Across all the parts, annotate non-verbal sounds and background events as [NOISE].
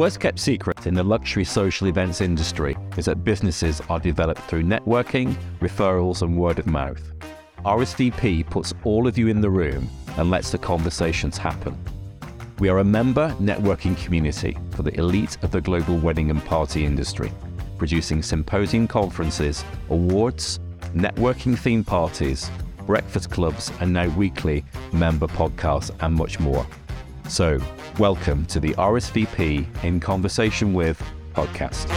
worst kept secret in the luxury social events industry is that businesses are developed through networking, referrals, and word of mouth. RSVP puts all of you in the room and lets the conversations happen. We are a member networking community for the elite of the global wedding and party industry, producing symposium conferences, awards, networking theme parties, breakfast clubs, and now weekly member podcasts and much more. So, welcome to the RSVP in Conversation with podcast.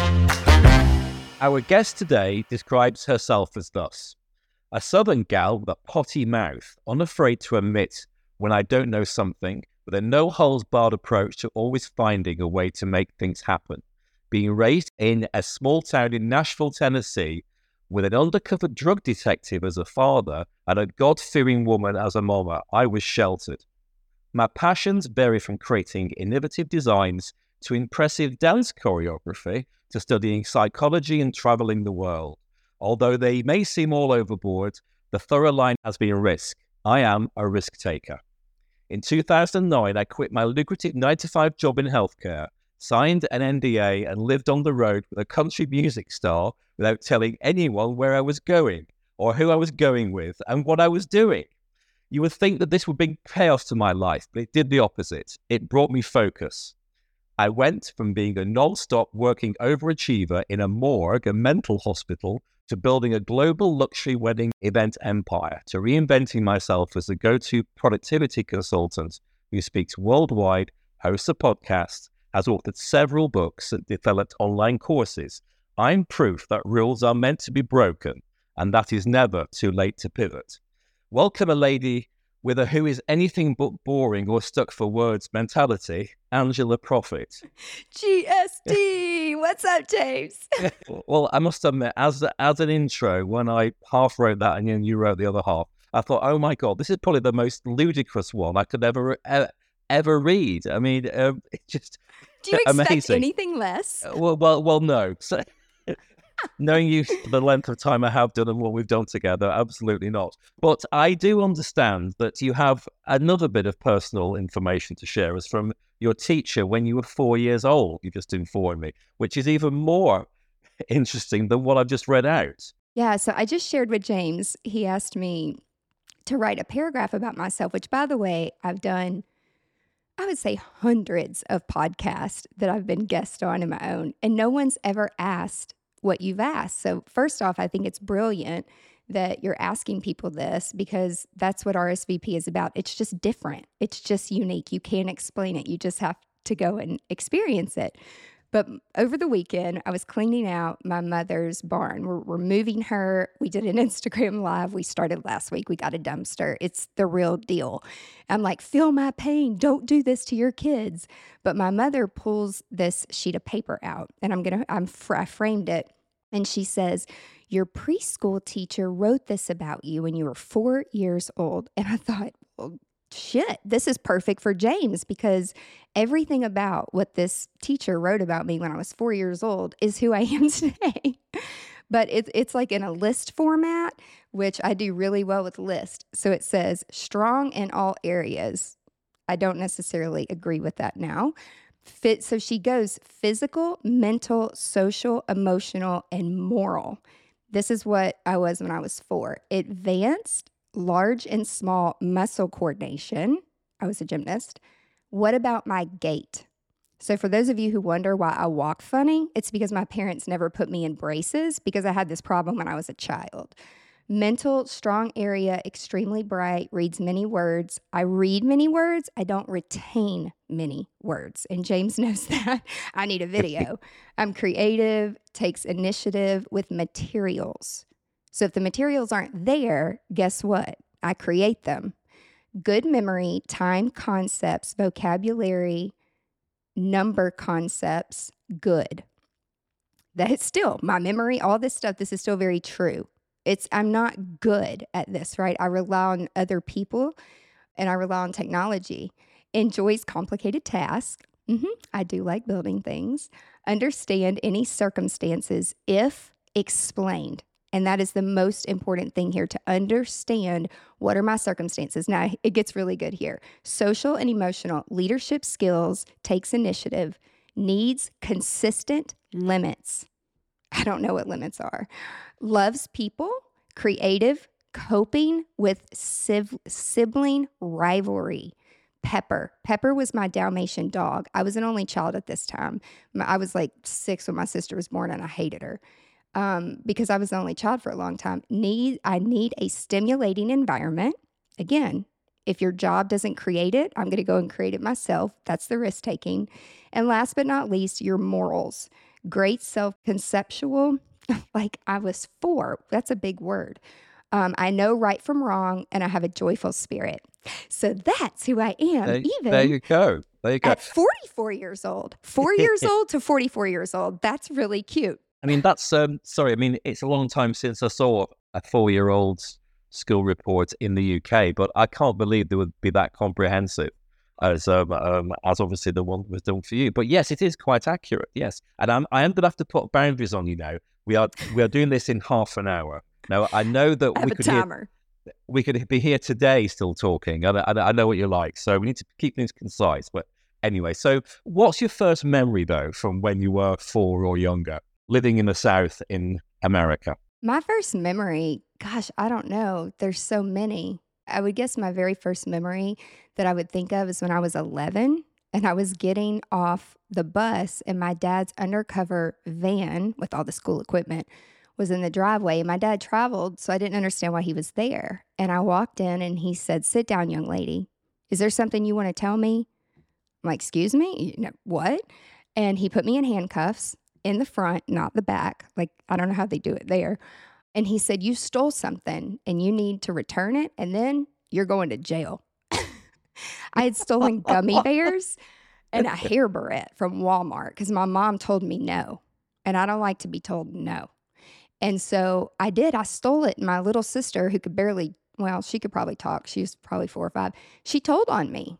Our guest today describes herself as thus a southern gal with a potty mouth, unafraid to admit when I don't know something, with a no holds barred approach to always finding a way to make things happen. Being raised in a small town in Nashville, Tennessee, with an undercover drug detective as a father and a God fearing woman as a mama, I was sheltered. My passions vary from creating innovative designs to impressive dance choreography to studying psychology and traveling the world. Although they may seem all overboard, the thorough line has been risk. I am a risk taker. In 2009, I quit my lucrative 9 to 5 job in healthcare, signed an NDA, and lived on the road with a country music star without telling anyone where I was going or who I was going with and what I was doing. You would think that this would bring chaos to my life, but it did the opposite. It brought me focus. I went from being a non stop working overachiever in a morgue, a mental hospital, to building a global luxury wedding event empire, to reinventing myself as a go to productivity consultant who speaks worldwide, hosts a podcast, has authored several books, and developed online courses. I'm proof that rules are meant to be broken and that is never too late to pivot. Welcome a lady with a who is anything but boring or stuck for words mentality, Angela Proffitt. GSD. [LAUGHS] What's up, James? [LAUGHS] well, I must admit, as as an intro, when I half wrote that and then you wrote the other half, I thought, oh my god, this is probably the most ludicrous one I could ever ever, ever read. I mean, um, [LAUGHS] it's just Do you amazing. expect anything less? Uh, well, well, well, no. So, knowing you the length of time I have done and what we've done together, absolutely not. But I do understand that you have another bit of personal information to share us from your teacher when you were four years old. You just informed me, which is even more [LAUGHS] interesting than what I've just read out. Yeah. So I just shared with James. He asked me to write a paragraph about myself, which, by the way, I've done. I would say hundreds of podcasts that I've been guest on in my own, and no one's ever asked what you've asked. So, first off, I think it's brilliant that you're asking people this because that's what RSVP is about. It's just different, it's just unique. You can't explain it, you just have to go and experience it. But over the weekend, I was cleaning out my mother's barn. We're, moving her. We did an [LAUGHS] Instagram live. We started last week. We got a dumpster. It's the real deal. I'm like, feel my pain. Don't do this to your kids. But my mother pulls this sheet of paper out, and I'm gonna. I'm I framed it, and she says, "Your preschool teacher wrote this about you when you were four years old." And I thought, well, shit, this is perfect for James because everything about what this teacher wrote about me when I was four years old is who I [LAUGHS] am today. but it's it's like in a list format, which I do really well with list. So it says strong in all areas. I don't necessarily agree with that now. Fit so she goes physical, mental, social, emotional, and moral. This is what I was when I was four. Advanced large and small muscle coordination. I was a gymnast. What about my gait? So, for those of you who wonder why I walk funny, it's because my parents never put me in braces because I had this problem when I was a child. Mental, strong area, extremely bright, reads many words. I read many words. I don't retain many words. And James [LAUGHS] knows that. I need a [LAUGHS] video. I'm creative, takes initiative with materials. So if the materials aren't there, guess what? I create them. Good memory, time concepts, vocabulary, number concepts, good. That is still my memory, all this stuff, this is still very true. It's I'm not good at this, right? I rely on other people and I rely on technology. Enjoys complicated tasks. Mm-hmm. I do like building things. Understand any circumstances if explained. And that is the most important thing here to understand what are my circumstances. Now, it gets really good here. Social and emotional leadership skills takes initiative, needs consistent limits. I don't know what limits are. Loves people, creative, coping with siv- sibling rivalry. Pepper. Pepper was my Dalmatian dog. I was an only child at this time. I was like six when my sister was born, and I hated her um, because I was the only child for a long time. Need I need a stimulating environment. Again, if your job doesn't create it, I'm going to go and create it myself. That's the risk taking. And last but not least, your morals. Great self conceptual. [LAUGHS] like I was four. That's a big word. Um, I know right from wrong, and I have a joyful spirit. So that's who I am. There, even there you go. There you go. At 44 years old, four [LAUGHS] years old to 44 years old. That's really cute. I mean, that's um, sorry. I mean, it's a long time since I saw a four-year-old's school report in the UK, but I can't believe they would be that comprehensive as um, um, as obviously the one was done for you. But yes, it is quite accurate. Yes, and I'm, I am going to have to put boundaries on you now. We are we are doing this in half an hour. Now I know that I we could hear, we could be here today still talking. I, I, I know what you're like, so we need to keep things concise. But anyway, so what's your first memory though from when you were four or younger? Living in the South in America? My first memory, gosh, I don't know. There's so many. I would guess my very first memory that I would think of is when I was 11 and I was getting off the bus and my dad's undercover van with all the school equipment was in the driveway. My dad traveled, so I didn't understand why he was there. And I walked in and he said, Sit down, young lady. Is there something you want to tell me? I'm like, Excuse me? What? And he put me in handcuffs in the front, not the back. Like, I don't know how they do it there. And he said, You stole something and you need to return it, and then you're going to jail. [LAUGHS] I had stolen gummy [LAUGHS] bears and a [LAUGHS] hair barrette from Walmart because my mom told me no. And I don't like to be told no. And so I did. I stole it. My little sister, who could barely, well, she could probably talk. She was probably four or five. She told on me.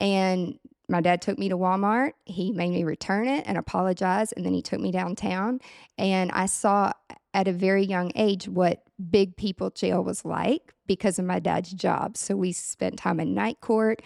And my dad took me to Walmart. He made me return it and apologize. And then he took me downtown. And I saw at a very young age what big people jail was like because of my dad's job. So we spent time in night court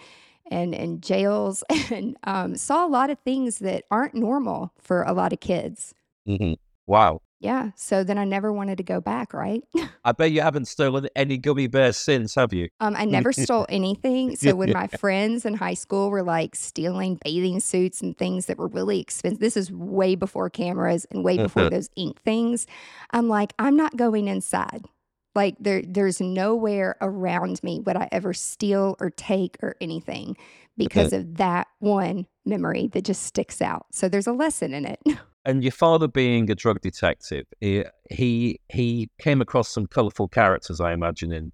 and in jails [LAUGHS] and um, saw a lot of things that aren't normal for a lot of kids. Mm-hmm. Wow. Yeah. So then I never wanted to go back, right? [LAUGHS] I bet you haven't stolen any gummy bears since, have you? Um, I never stole anything. So when my [LAUGHS] friends in high school were like stealing bathing suits and things that were really expensive, this is way before cameras and way before [LAUGHS] those ink things. I'm like, I'm not going inside. Like there, there's nowhere around me would I ever steal or take or anything because of that one memory that just sticks out. So there's a lesson in it. And your father being a drug detective, he he, came across some colourful characters, I imagine, in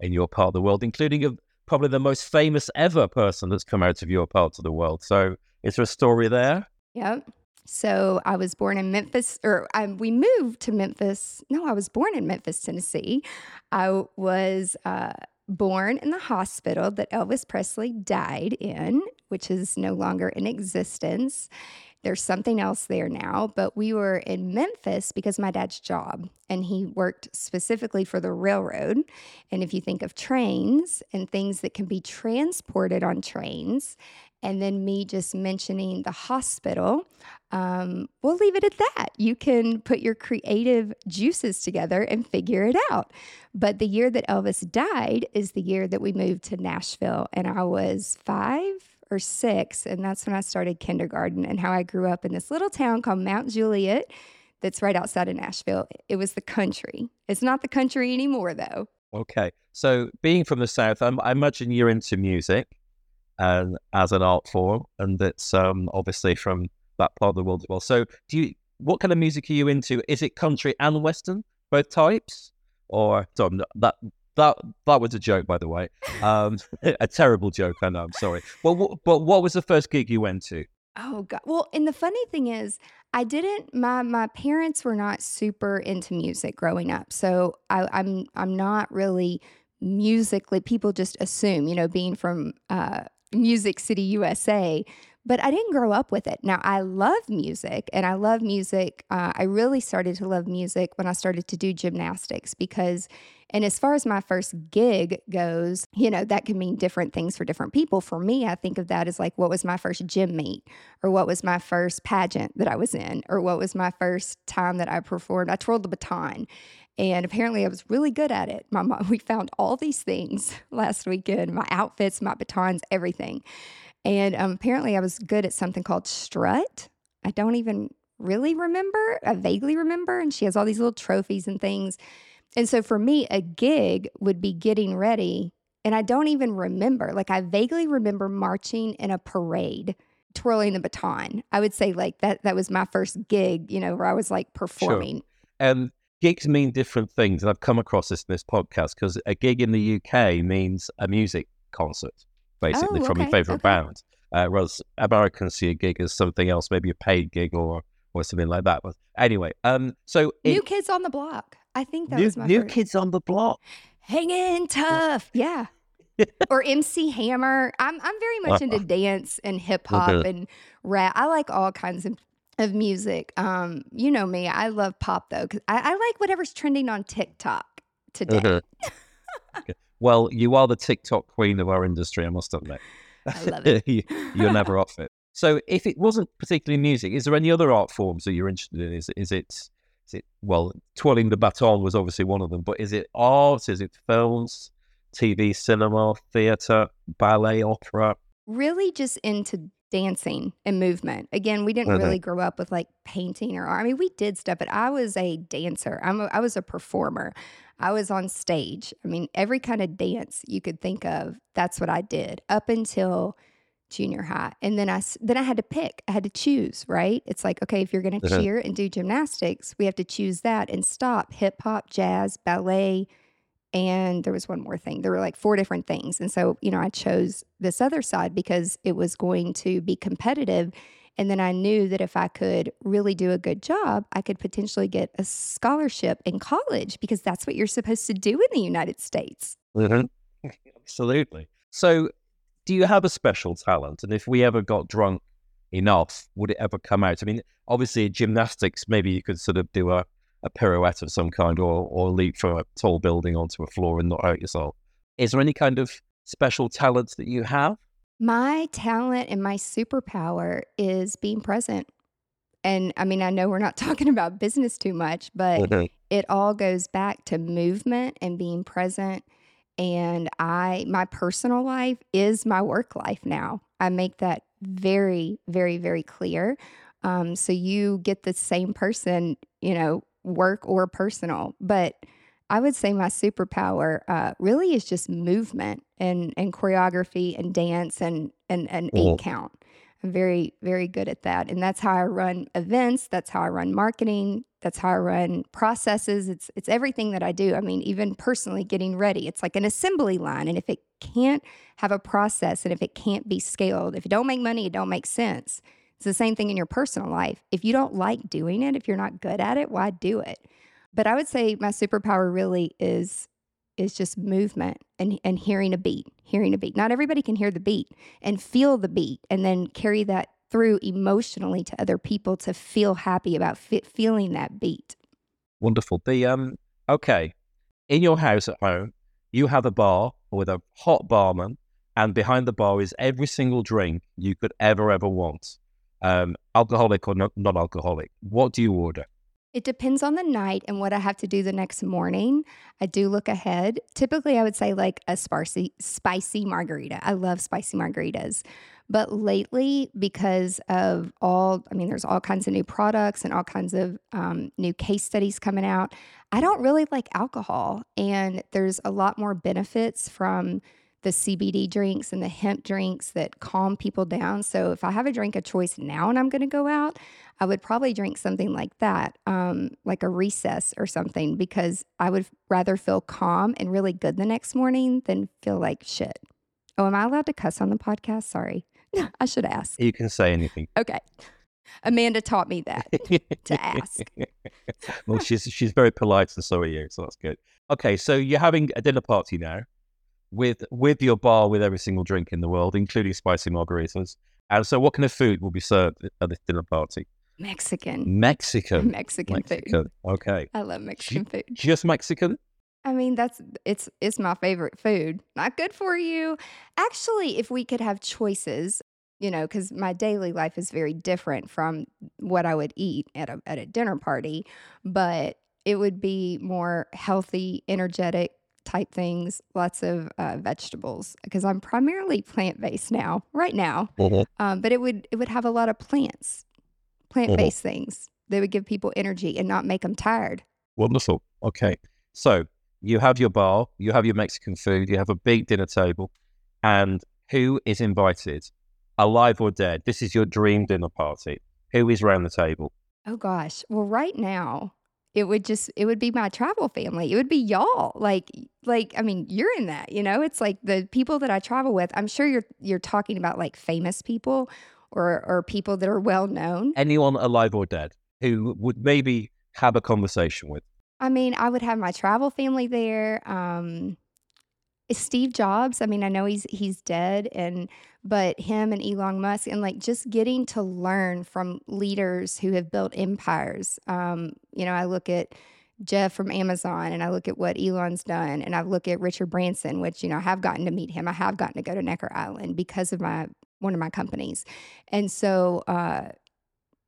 in your part of the world, including a, probably the most famous ever person that's come out of your part of the world. So, is there a story there? Yep. So I was born in Memphis, or I, we moved to Memphis. No, I was born in Memphis, Tennessee. I was uh, born in the hospital that Elvis Presley died in, which is no longer in existence. There's something else there now, but we were in Memphis because my dad's job, and he worked specifically for the railroad. And if you think of trains and things that can be transported on trains, and then me just mentioning the hospital, um, we'll leave it at that. You can put your creative juices together and figure it out. But the year that Elvis died is the year that we moved to Nashville, and I was five or six. And that's when I started kindergarten and how I grew up in this little town called Mount Juliet that's right outside of Nashville. It was the country. It's not the country anymore, though. Okay. So, being from the South, I'm, i imagine you're into music and as an art form, and it's um, obviously from that part of the world as well. So, do you? What kind of music are you into? Is it country and western, both types, or sorry, that that that was a joke, by the way. Um, [LAUGHS] a terrible joke. I know. I'm sorry. Well, but what was the first gig you went to? Oh God. Well, and the funny thing is, I didn't. My my parents were not super into music growing up, so I, I'm I'm not really musically. People just assume, you know, being from uh, Music City, USA, but I didn't grow up with it. Now, I love music and I love music. Uh, I really started to love music when I started to do gymnastics because, and as far as my first gig goes, you know, that can mean different things for different people. For me, I think of that as like, what was my first gym meet or what was my first pageant that I was in or what was my first time that I performed? I twirled the baton. And apparently, I was really good at it. My mom, [LAUGHS] we found all these things [LAUGHS] last weekend my outfits, my batons, everything. And um, apparently, I was good at something called strut. I don't even really remember. I vaguely remember. And she has all these little trophies and things. And so for me, a gig would be getting ready. And I don't even remember. Like, I vaguely remember marching in a parade, twirling the baton. I would say, like, that, that was my first gig, you know, where I was like performing. Sure. And gigs mean different things. And I've come across this in this podcast because a gig in the UK means a music concert basically oh, from okay, your favorite okay. band. Uh, whereas Americans see a gig as something else, maybe a paid gig or or something like that. But anyway, um, so it, New Kids on the Block. I think that new, was my New first. Kids on the Block. Hanging tough, yeah. [LAUGHS] or MC Hammer. I'm I'm very much into dance and hip hop and rap. I like all kinds of of music. Um, you know me. I love pop though, because I, I, like whatever's trending on TikTok today. [LAUGHS] Well, you are the TikTok queen of our industry, I must admit. I love it. [LAUGHS] you, are never off it. So, if it wasn't particularly music, is there any other art forms that you're interested in? Is, is it, is it, well, twirling the baton was obviously one of them, but is it art? Is it films, TV, cinema, theatre, ballet, opera? Really just into dancing and movement. Again, we didn't really grow up with like painting or art. I mean, we did stuff, but I was a dancer. I'm a, I was a performer. I was on stage. I mean, every kind of dance you could think of, that's what I did up until junior high. And then I then I had to pick. I had to choose, right? It's like, okay, if you're going to uh-huh. cheer and do gymnastics, we have to choose that and stop hip hop, jazz, ballet, and there was one more thing. There were like four different things. And so, you know, I chose this other side because it was going to be competitive and then I knew that if I could really do a good job, I could potentially get a scholarship in college because that's what you're supposed to do in the United States. Mm-hmm. Absolutely. So, do you have a special talent? And if we ever got drunk enough, would it ever come out? I mean, obviously, gymnastics, maybe you could sort of do a, a pirouette of some kind or, or leap from a tall building onto a floor and not hurt yourself. Is there any kind of special talent that you have? My talent and my superpower is being present. And I mean, I know we're not [LAUGHS] talking about business too much, but mm-hmm. it all goes back to movement and being present. And I, my personal life is my work life now. I make that very, very, very clear. Um, so you get the same person, you know, work or personal. But I would say my superpower uh, really is just movement and and choreography and dance and and an eight mm-hmm. count. I'm very very good at that, and that's how I run events. That's how I run marketing. That's how I run processes. It's it's everything that I do. I mean, even personally getting ready. It's like an assembly line, and if it can't have a process, and if it can't be scaled, if it don't make money, it don't make sense. It's the same thing in your personal life. If you don't like doing it, if you're not good at it, why do it? But I would say my superpower really is is just movement and and hearing a beat, hearing a beat. Not everybody can hear the beat and feel the beat and then carry that through emotionally to other people to feel happy about feeling that beat. Wonderful. The um okay, in your house at home, you have a bar with a hot barman, and behind the bar is every single drink you could ever ever want, um, alcoholic or non alcoholic. What do you order? It depends on the night and what I have to do the next morning. I do look ahead. Typically, I would say like a spicy, spicy margarita. I love spicy margaritas. But lately, because of all, I mean, there's all kinds of new products and all kinds of um, new case studies coming out. I don't really like alcohol. And there's a lot more benefits from the CBD drinks and the hemp drinks that calm people down. So if I have a drink of choice now and I'm going to go out, I would probably drink something like that, um, like a recess or something, because I would rather feel calm and really good the next morning than feel like shit. Oh, am I allowed to cuss on the podcast? Sorry. [LAUGHS] I should ask. You can say anything. Okay. Amanda taught me that [LAUGHS] to ask. well, she's she's very polite, and so are you, so that's good. Okay, so you're having a dinner party now with with your bar with every single drink in the world, including spicy margaritas. And so, what kind of food will be served at this dinner party? Mexican. Mexican. Mexican, Mexican. food. Okay. I love Mexican food. Just Mexican? I mean, that's it's it's my favorite food. Not good for you. Actually, if we could have choices, you know, because my daily life is very different from what I would eat at a at a dinner party, but it would be more healthy, energetic type things, lots of uh, vegetables. Because I'm primarily plant based now, right now. Um, but it would it would have a lot of plants, plant based things. They would give people energy and not make them tired. Wonderful. Okay. So you have your bar, you have your Mexican food, you have a big dinner table, and who is invited? Alive or dead? This is your dream dinner party. Who is around the table? Oh gosh. Well, right now it would just it would be my travel family. It would be y'all. Like like I mean, you're in that, you know? It's like the people that I travel with. I'm sure you're you're talking about like famous people or or people that are well known. Anyone alive or dead who would maybe have a conversation with? I mean, I would have my travel family there. Um Steve Jobs, I mean, I know he's he's dead and but him and Elon Musk and like just getting to learn from leaders who have built empires. Um, you know, I look at Jeff from Amazon and I look at what Elon's done and I look at Richard Branson, which, you know, I have gotten to meet him. I have gotten to go to Necker Island because of my one of my companies. And so uh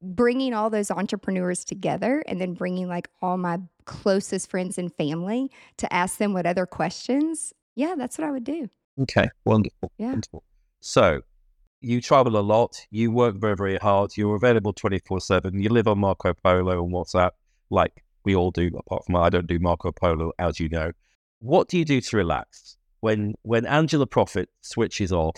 bringing all those entrepreneurs together and then bringing like all my closest friends and family to ask them what other questions yeah, that's what I would do. Okay, wonderful. Yeah. Wonderful. So you travel a lot, you work very, very hard, you're available 24 7, you live on Marco Polo and WhatsApp, like we all do, apart from I don't do Marco Polo, as you know. What do you do to relax? When when Angela Proffitt switches off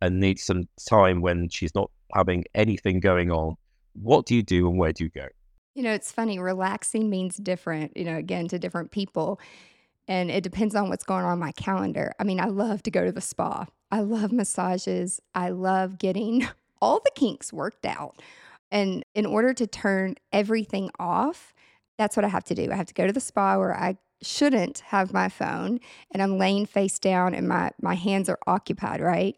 and needs some time when she's not having anything going on, what do you do and where do you go? You know, it's funny, relaxing means different, you know, again, to different people and it depends on what's going on my calendar. I mean, I love to go to the spa. I love massages. I love getting [LAUGHS] all the kinks worked out. And in order to turn everything off, that's what I have to do. I have to go to the spa where I shouldn't have my phone and I'm laying face down and my my hands are occupied, right?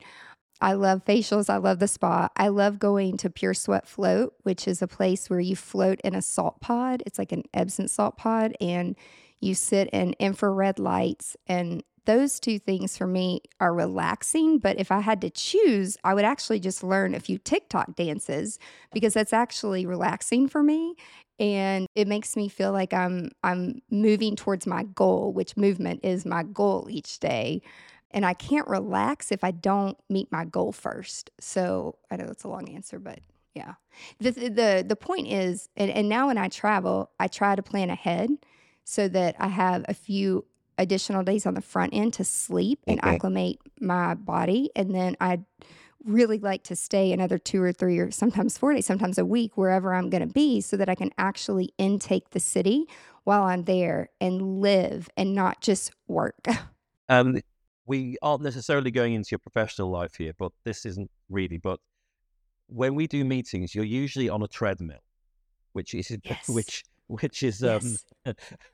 I love facials. I love the spa. I love going to Pure Sweat Float, which is a place where you float in a salt pod. It's like an Epsom salt pod and you sit in infrared lights and those two things for me are relaxing. But if I had to choose, I would actually just learn a few TikTok dances because that's actually relaxing for me. And it makes me feel like I'm I'm moving towards my goal, which movement is my goal each day. And I can't relax if I don't meet my goal first. So I know it's a long answer, but yeah. The the the point is, and, and now when I travel, I try to plan ahead so that I have a few additional days on the front end to sleep and Okay. acclimate my body. And then I'd really like to stay another two or three or sometimes four days, sometimes a week, wherever I'm going to be, so that I can actually intake the city while I'm there and live and not just work. [LAUGHS] Um, we aren't necessarily going into your professional life here, but this isn't really. But when we do meetings, you're usually on a treadmill, which is [LAUGHS] Yes. which which is um, yes. um, [LAUGHS]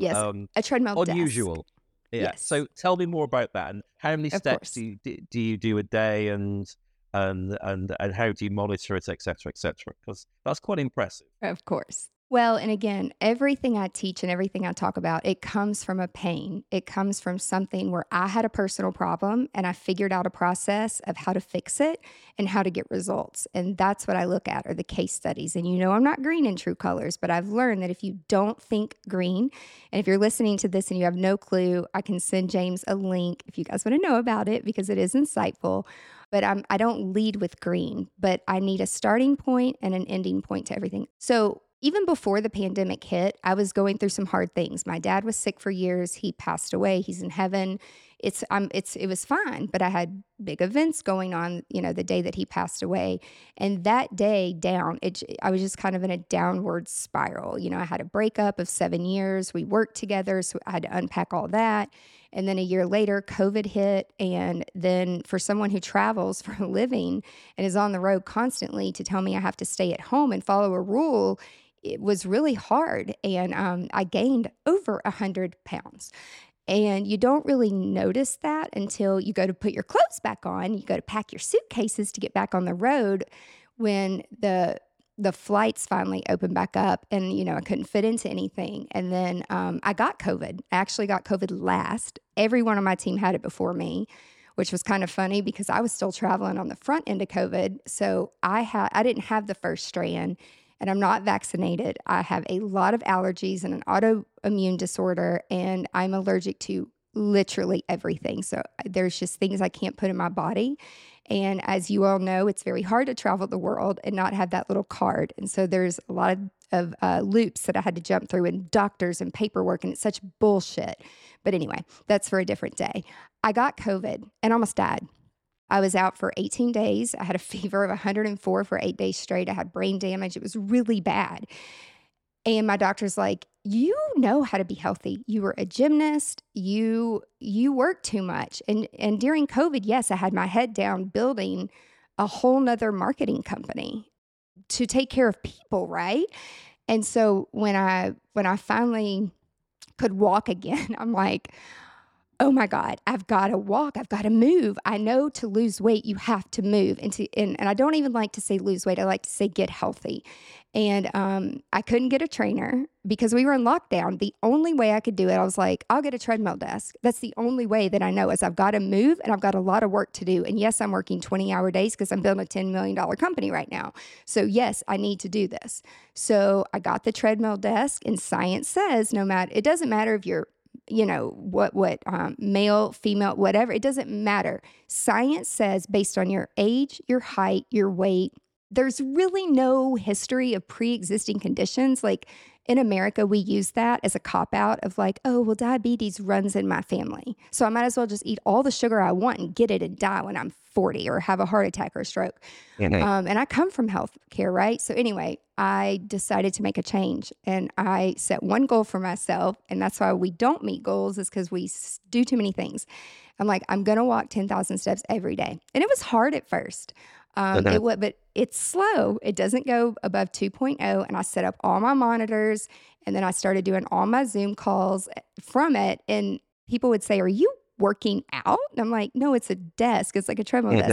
Yes. um A treadmill desk. unusual. Yeah. Yes. So tell me more about that and how many Of steps course. do you do, do you do a day and and and and how do you monitor it, etc., etc. Because that's quite impressive. Of course. Well, and again, everything I teach and everything I talk about, it comes from a pain. It comes from something where I had a personal problem and I figured out a process of how to fix it and how to get results. And that's what I look at are the case studies. And you know, I'm not green in true colors, but I've learned that if you don't think green, and if you're listening to this and you have no clue, I can send James a link if you guys want to know about it because it is insightful but I'm, I don't lead with green, but I need a starting point and an ending point to everything. So even before the pandemic hit, I was going through some hard things. My dad was sick for years. He passed away. He's in heaven. It's um it's it was fine, but I had big events going on, you know, the day that he passed away. And that day down, it I was just kind of in a downward spiral. You know, I had a breakup of 7 years. We worked together, so I had to unpack all that. And then a year later, COVID hit. And then for someone who travels [LAUGHS] for a living and is on the road constantly to tell me I have to stay at home and follow a rule, it was really hard. And um, I gained over a 100 pounds. And you don't really notice that until you go to put your clothes back on, you go to pack your suitcases to get back on the road when the the flights finally opened back up and you know i couldn't fit into anything and then um, i got covid i actually got covid last everyone on my team had it before me which was kind of funny because i was still traveling on the front end of covid so i had i didn't have the first strand and i'm not vaccinated i have a lot of allergies and an autoimmune disorder and i'm allergic to literally everything so there's just things i can't put in my body and as you all know, it's very hard to travel the world and not have that little card. And so there's a lot of, of uh, loops that I had to jump through and doctors and paperwork, and it's such bullshit. But anyway, that's for a different day. I got COVID and almost died. I was out for 18 days. I had a [LAUGHS] fever of 104 for eight days straight. I had brain damage. It was really bad. And my doctor's like, you know how to be healthy. You were a gymnast. You you work too much. And and during COVID, yes, I had my head down building a whole nother marketing company to take care of people, right? And so when I when I finally could walk again, [LAUGHS] I'm like, oh my God, I've got to walk. I've got to move. I know to lose weight, you have to move. And, to, and, and I don't even like to say lose weight. I like to say get healthy. And um, I couldn't get a trainer because we were in lockdown. The only way I could do it, I was like, I'll get a treadmill desk. That's the only way that I know is I've got to move and I've got a lot of work to do. And yes, I'm working 20 hour days because I'm building a $10 million company right now. So yes, I need to do this. So I got the treadmill desk and science says no matter, it doesn't matter if you're you know what what um, male female whatever it doesn't matter. Science says based on your age your height your weight there's really no history of pre-existing conditions. Like in America, we use that as a cop out of like, oh, well, diabetes runs in my family. So I might as well just eat all the sugar I want and get it and die when I'm 40 or have a heart attack or a stroke. Mm-hmm. Um, and I come from health care, right? So anyway, I decided to make a change and I set one goal for myself. And that's why we don't meet goals, is because we do too many things. I'm like, I'm going to walk 10,000 steps every day. And it was hard at first. Um, it would, but it's slow. It doesn't go above 2.0. And I set up all my monitors and then I started doing all my Zoom calls from it. And people would say, Are you working out? And I'm like, No, it's a desk. It's like a treadmill desk.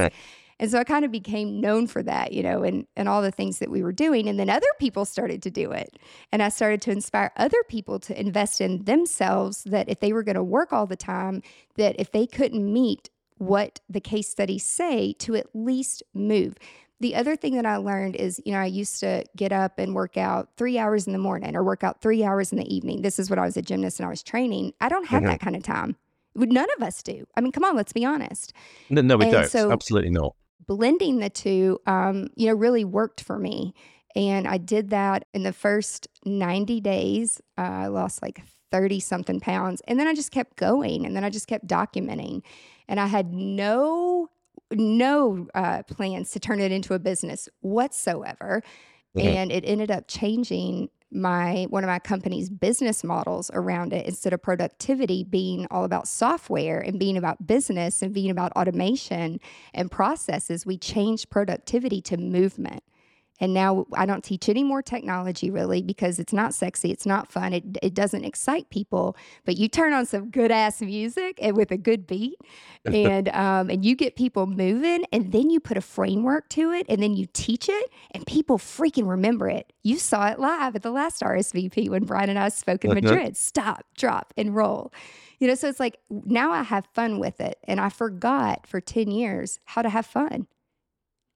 And so I kind of became known for that, you know, and, and all the things that we were doing. And then other people started to do it. And I started to inspire other people to invest in themselves that if they were going to work all the time, that if they couldn't meet what the case studies say to at least move. The other thing that I learned is, you know, I used to get up and work out three hours in the morning or work out three hours in the evening. This is when I was a gymnast and I was training. I don't have mm-hmm. that kind of time. None of us do. I mean, come on, let's be honest. No, no we and don't. So Absolutely not. Blending the two, um, you know, really worked for me. And I did that in the first 90 days. Uh, I lost like 30 something pounds. And then I just kept going and then I just kept documenting and I had no no uh, plans to turn it into a business whatsoever. Mm-hmm. And it ended up changing my one of my company's business models around it instead of productivity being all about software and being about business and being about automation and processes we changed productivity to movement and now I don't teach any more technology really because it's not sexy, it's not fun, it, it doesn't excite people. But you turn on some good ass music and with a good beat, [LAUGHS] and um, and you get people moving, and then you put a framework to it, and then you teach it, and people freaking remember it. You saw it live at the last RSVP when Brian and I spoke in uh-huh. Madrid. Stop, drop, and roll. You know, so it's like now I have fun with it, and I forgot for ten years how to have fun.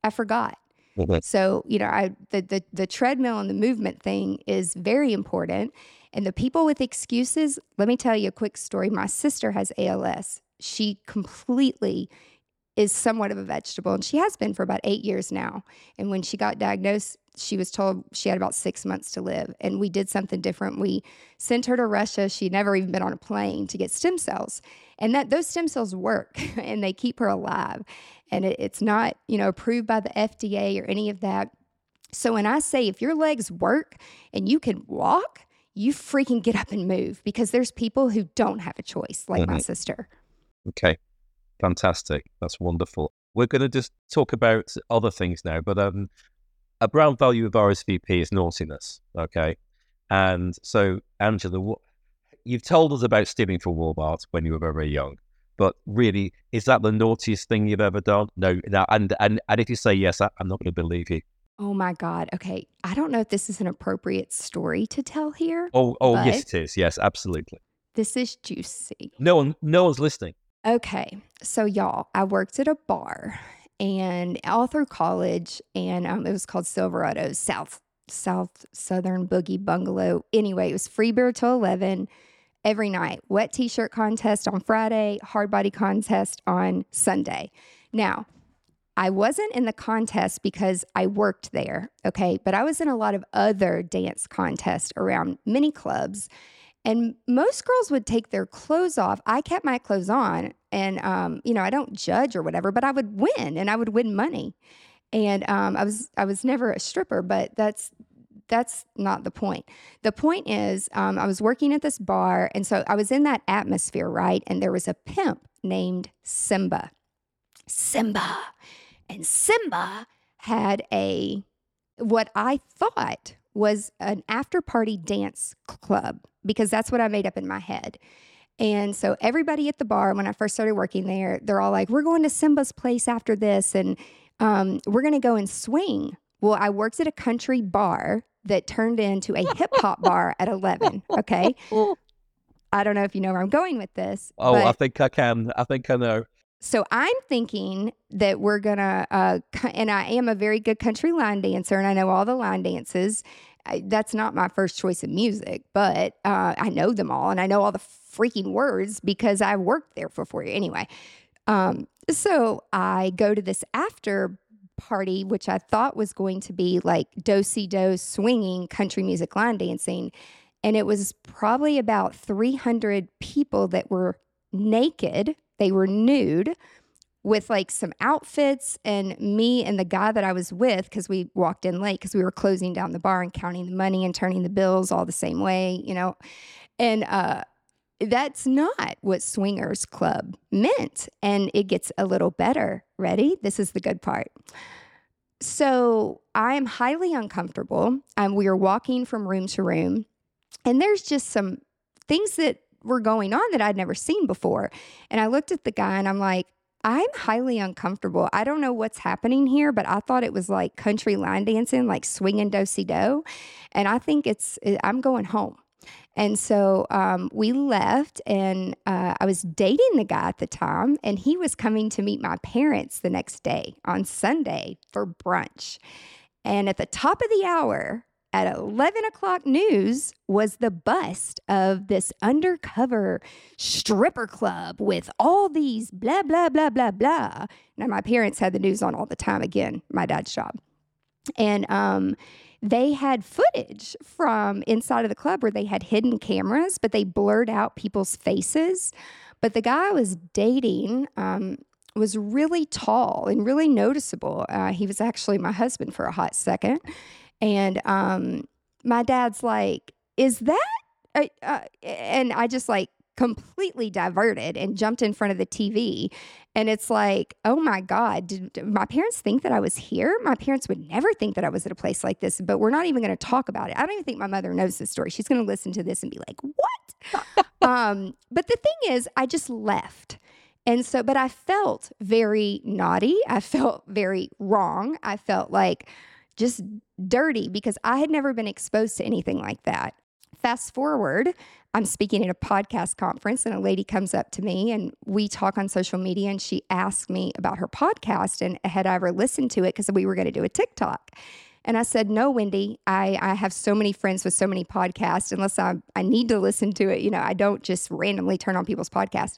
I forgot. Mm-hmm. So, you know, I the, the the treadmill and the movement thing is very important. And the people with excuses, let me tell you a quick story. My sister has ALS. She completely is somewhat of a vegetable, and she has been for about eight years now. And when she got diagnosed, she was told she had about six months to live. And we did something different. We sent her to Russia. She'd never even been on a plane to get stem cells. And that those stem cells work [LAUGHS] and they keep her alive. And it, it's not, you know, approved by the FDA or any of that. So when I say if your legs work and you can walk, you freaking get up and move because there's people who don't have a choice, like mm-hmm. my sister. Okay. Fantastic. That's wonderful. We're going to just talk about other things now, but um, a brand value of RSVP is naughtiness. Okay. And so, Angela, what, you've told us about stealing from Walmart when you were very young, but really, is that the naughtiest thing you've ever done? No. Now, and and and if you say yes, I, I'm not going to believe you. Oh my God. Okay. I don't know if this is an appropriate story to tell here. Oh, oh, yes, it is. Yes, absolutely. This is juicy. No one, no one's listening. Okay. So, y'all, I worked at a bar and all through college, and um, it was called Silverado's South South Southern Boogie Bungalow. Anyway, it was free beer till 11 every night. Wet t shirt contest on Friday, hard body contest on Sunday. Now, I wasn't in the contest because I worked there, okay? But I was in a lot of other dance contests around mini clubs. And most girls would take their clothes off. I kept my clothes on, and um, you know, I don't judge or whatever, but I would win, and I would win money. And um, I was I was never a stripper, but that's that's not the point. The point is, um, I was working at this bar, and so I was in that atmosphere, right? And there was a pimp named Simba. Simba. And Simba had a what I thought was an after party dance club because that's what I made up in my head. And so everybody at the bar, when I first started working there, they're all like, "We're going to Simba's place after this, and um, we're going to go and swing." Well, I worked at a country bar that turned into a hip hop [LAUGHS] bar at eleven. Okay, I don't know if you know where I'm going with this. Oh, I think I can. I think I know. so I'm thinking that we're gonna, uh, and I am a very good country line dancer, and I know all the line dances. I, that's not my first choice of music, but uh, I know them all, and I know all the freaking words because I worked there for four years. Anyway, um, so I go to this after party, which I thought was going to be like do si do swinging country music line dancing, and it was probably about 300 people that were naked. They were nude with like some outfits and me and the guy that I was with because we walked in late because we were closing down the bar and counting the money and turning the bills all the same way, you know. And uh that's not what swingers club meant and it gets a little better. Ready? This is the good part. So I am highly uncomfortable. Um, we are walking from room to room, and there's just some things that were going on that I'd never seen before. And I looked at the guy and I'm like, I'm highly uncomfortable. I don't know what's happening here, but I thought it was like country line dancing, like swinging do si do. And I think it's, I'm going home. And so um, we left, and uh, I was dating the guy at the time, and he was coming to meet my parents the next day on Sunday for brunch. And at the top of the hour, at 11 o'clock news, was the bust of this undercover stripper club with all these blah, blah, blah, blah, blah. Now, my parents had the news on all the time. Again, my dad's job. And um, they had footage from inside of the club where they had hidden cameras, but they blurred out people's faces. But the guy I was dating um, was really tall and really noticeable. Uh, he was actually my husband for a hot second. And um, my dad's like, Is that? Uh, uh, and I just like completely diverted and jumped in front of the TV. And it's like, oh my God, did, did my parents think that I was here? My parents would never think that I was at a place like this, but we're not even going to talk about it. I don't even think my mother knows this story. She's going to listen to this and be like, what? [LAUGHS] um, but the thing is, I just left. And so, but I felt very naughty. I felt very wrong. I felt like just dirty because I had never been exposed to anything like that. Fast forward, I'm speaking at a podcast conference, and a lady comes up to me, and we talk on social media. And she asked me about her podcast and had I ever listened to it because we were going to do a TikTok. And I said, No, Wendy, I, I have so many friends with so many podcasts. Unless I, I need to listen to it, you know, I don't just randomly turn on people's podcasts.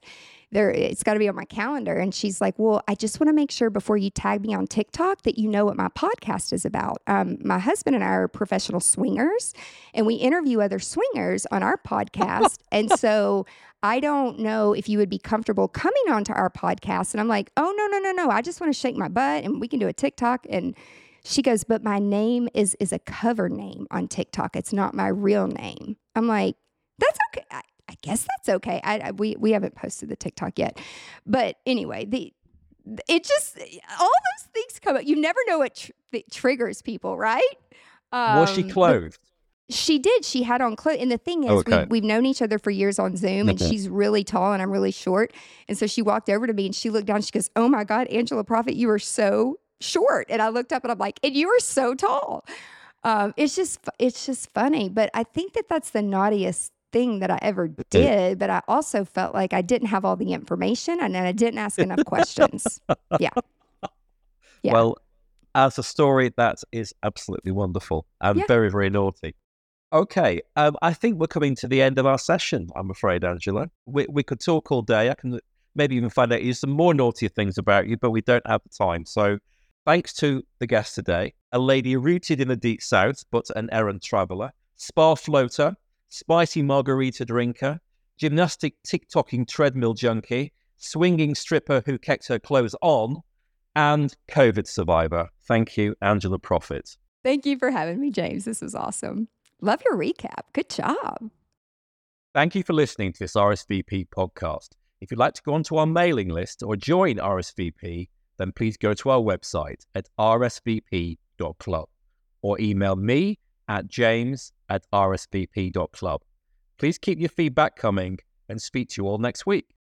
There, it's got to be on my calendar. And she's like, Well, I just want to make sure before you tag me on TikTok that you know what my podcast is about. Um, my husband and I are professional swingers, and we interview other swingers on our podcast. [LAUGHS] and so I don't know if you would be comfortable coming onto our podcast. And I'm like, Oh, no, no, no, no. I just want to shake my butt and we can do a TikTok. And she goes, but my name is is a cover name on TikTok. It's not my real name. I'm like, that's okay. I, I guess that's okay. I, I we we haven't posted the TikTok yet, but anyway, the it just all those things come up. You never know what tr- triggers people, right? Was she Um, clothed? She did. She had on clothes. And the thing is, Okay. we, we've known each other for years on Zoom, and Okay. she's really tall and I'm really short. And so she walked over to me and she looked down. She goes, Oh my God, Angela Proffitt, you are so short. And I looked up and I'm like, And you are so tall. Um, it's just, it's just funny. But I think that that's the naughtiest thing that I ever [LAUGHS] did. But I also felt like I didn't have all the information and I didn't ask enough questions. [LAUGHS] Yeah. Yeah. Well, as a story, that is absolutely wonderful and Yeah. very, very naughty. Okay, um, I think we're coming to the end of our session. I'm afraid, Angela. We we could talk all day. I can maybe even find out some more naughty things about you, but we don't have the time. So, thanks to the guest today, a lady rooted in the deep south but an errant traveller, spa floater, spicy margarita drinker, gymnastic TikToking treadmill junkie, swinging stripper who kept her clothes on, and COVID survivor. Thank you, Angela Proffitt. Thank you for having me, James. This was awesome. Love your recap. Good job. Thank you for listening to this RSVP podcast. If you'd like to go onto our mailing list or join RSVP, then please go to our website at rsvp.club or email me at james at rsvp.club. Please keep your feedback coming and speak to you all next week.